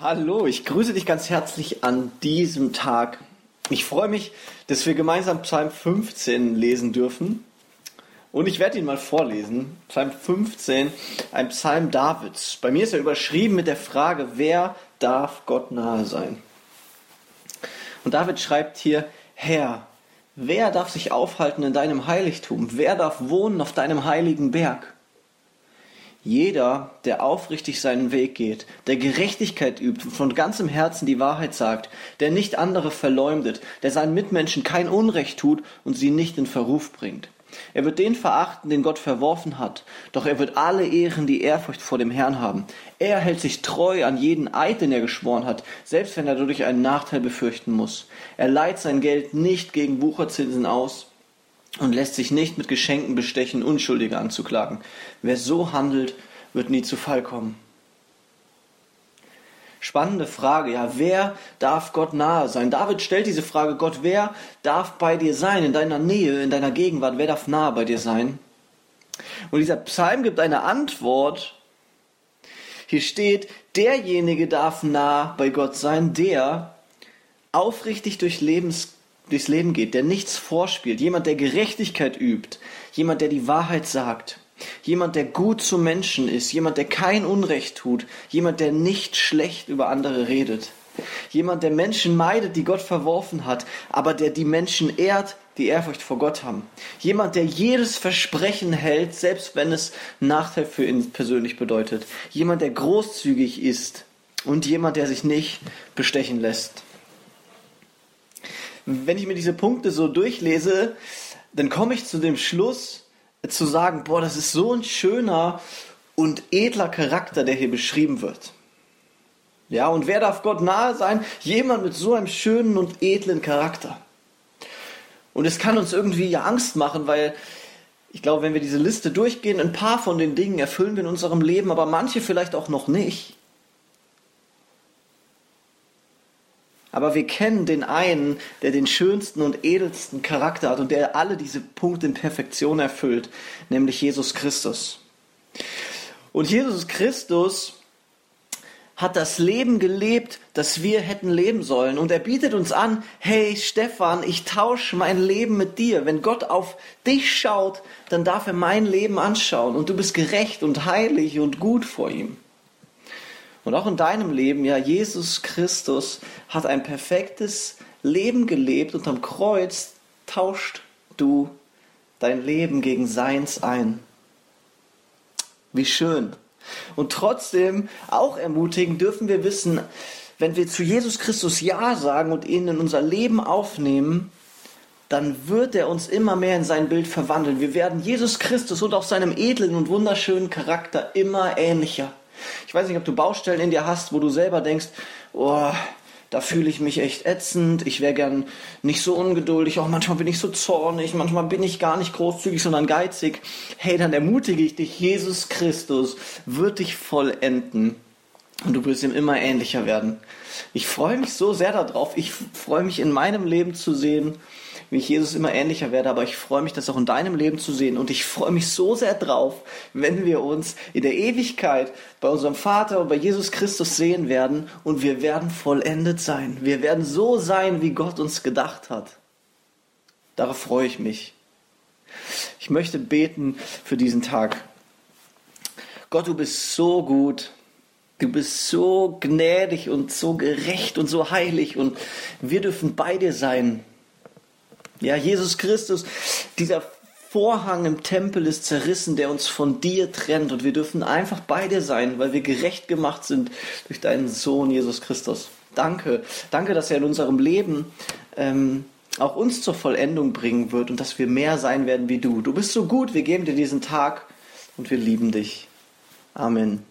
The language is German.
Hallo, ich grüße dich ganz herzlich an diesem Tag. Ich freue mich, dass wir gemeinsam Psalm 15 lesen dürfen. Und ich werde ihn mal vorlesen. Psalm 15, ein Psalm Davids. Bei mir ist er überschrieben mit der Frage, wer darf Gott nahe sein? Und David schreibt hier, Herr, wer darf sich aufhalten in deinem Heiligtum? Wer darf wohnen auf deinem heiligen Berg? Jeder, der aufrichtig seinen Weg geht, der Gerechtigkeit übt, von ganzem Herzen die Wahrheit sagt, der nicht andere verleumdet, der seinen Mitmenschen kein Unrecht tut und sie nicht in Verruf bringt. Er wird den verachten, den Gott verworfen hat, doch er wird alle ehren, die Ehrfurcht vor dem Herrn haben. Er hält sich treu an jeden Eid, den er geschworen hat, selbst wenn er dadurch einen Nachteil befürchten muss. Er leiht sein Geld nicht gegen Wucherzinsen aus, und lässt sich nicht mit Geschenken bestechen, Unschuldige anzuklagen. Wer so handelt, wird nie zu Fall kommen. Spannende Frage, ja, wer darf Gott nahe sein? David stellt diese Frage, Gott, wer darf bei dir sein, in deiner Nähe, in deiner Gegenwart, wer darf nahe bei dir sein? Und dieser Psalm gibt eine Antwort. Hier steht, derjenige darf nah bei Gott sein, der aufrichtig durch Lebens durchs Leben geht, der nichts vorspielt, jemand, der Gerechtigkeit übt, jemand, der die Wahrheit sagt, jemand, der gut zu Menschen ist, jemand, der kein Unrecht tut, jemand, der nicht schlecht über andere redet, jemand, der Menschen meidet, die Gott verworfen hat, aber der die Menschen ehrt, die Ehrfurcht vor Gott haben, jemand, der jedes Versprechen hält, selbst wenn es Nachteil für ihn persönlich bedeutet, jemand, der großzügig ist und jemand, der sich nicht bestechen lässt wenn ich mir diese Punkte so durchlese, dann komme ich zu dem Schluss zu sagen, boah, das ist so ein schöner und edler Charakter, der hier beschrieben wird. Ja, und wer darf Gott nahe sein? Jemand mit so einem schönen und edlen Charakter. Und es kann uns irgendwie ja Angst machen, weil ich glaube, wenn wir diese Liste durchgehen, ein paar von den Dingen erfüllen wir in unserem Leben, aber manche vielleicht auch noch nicht. Aber wir kennen den einen, der den schönsten und edelsten Charakter hat und der alle diese Punkte in Perfektion erfüllt, nämlich Jesus Christus. Und Jesus Christus hat das Leben gelebt, das wir hätten leben sollen. Und er bietet uns an, hey Stefan, ich tausche mein Leben mit dir. Wenn Gott auf dich schaut, dann darf er mein Leben anschauen. Und du bist gerecht und heilig und gut vor ihm. Und auch in deinem Leben, ja, Jesus Christus hat ein perfektes Leben gelebt und am Kreuz tauscht du dein Leben gegen seins ein. Wie schön. Und trotzdem, auch ermutigen, dürfen wir wissen, wenn wir zu Jesus Christus Ja sagen und ihn in unser Leben aufnehmen, dann wird er uns immer mehr in sein Bild verwandeln. Wir werden Jesus Christus und auch seinem edlen und wunderschönen Charakter immer ähnlicher. Ich weiß nicht, ob du Baustellen in dir hast, wo du selber denkst, oh, da fühle ich mich echt ätzend, ich wäre gern nicht so ungeduldig, auch manchmal bin ich so zornig, manchmal bin ich gar nicht großzügig, sondern geizig. Hey, dann ermutige ich dich, Jesus Christus wird dich vollenden und du wirst ihm immer ähnlicher werden. Ich freue mich so sehr darauf, ich freue mich in meinem Leben zu sehen, wie ich Jesus immer ähnlicher werde, aber ich freue mich, das auch in deinem Leben zu sehen. Und ich freue mich so sehr drauf, wenn wir uns in der Ewigkeit bei unserem Vater und bei Jesus Christus sehen werden und wir werden vollendet sein. Wir werden so sein, wie Gott uns gedacht hat. Darauf freue ich mich. Ich möchte beten für diesen Tag. Gott, du bist so gut. Du bist so gnädig und so gerecht und so heilig und wir dürfen bei dir sein. Ja, Jesus Christus, dieser Vorhang im Tempel ist zerrissen, der uns von dir trennt und wir dürfen einfach bei dir sein, weil wir gerecht gemacht sind durch deinen Sohn Jesus Christus. Danke, danke, dass er in unserem Leben ähm, auch uns zur Vollendung bringen wird und dass wir mehr sein werden wie du. Du bist so gut, wir geben dir diesen Tag und wir lieben dich. Amen.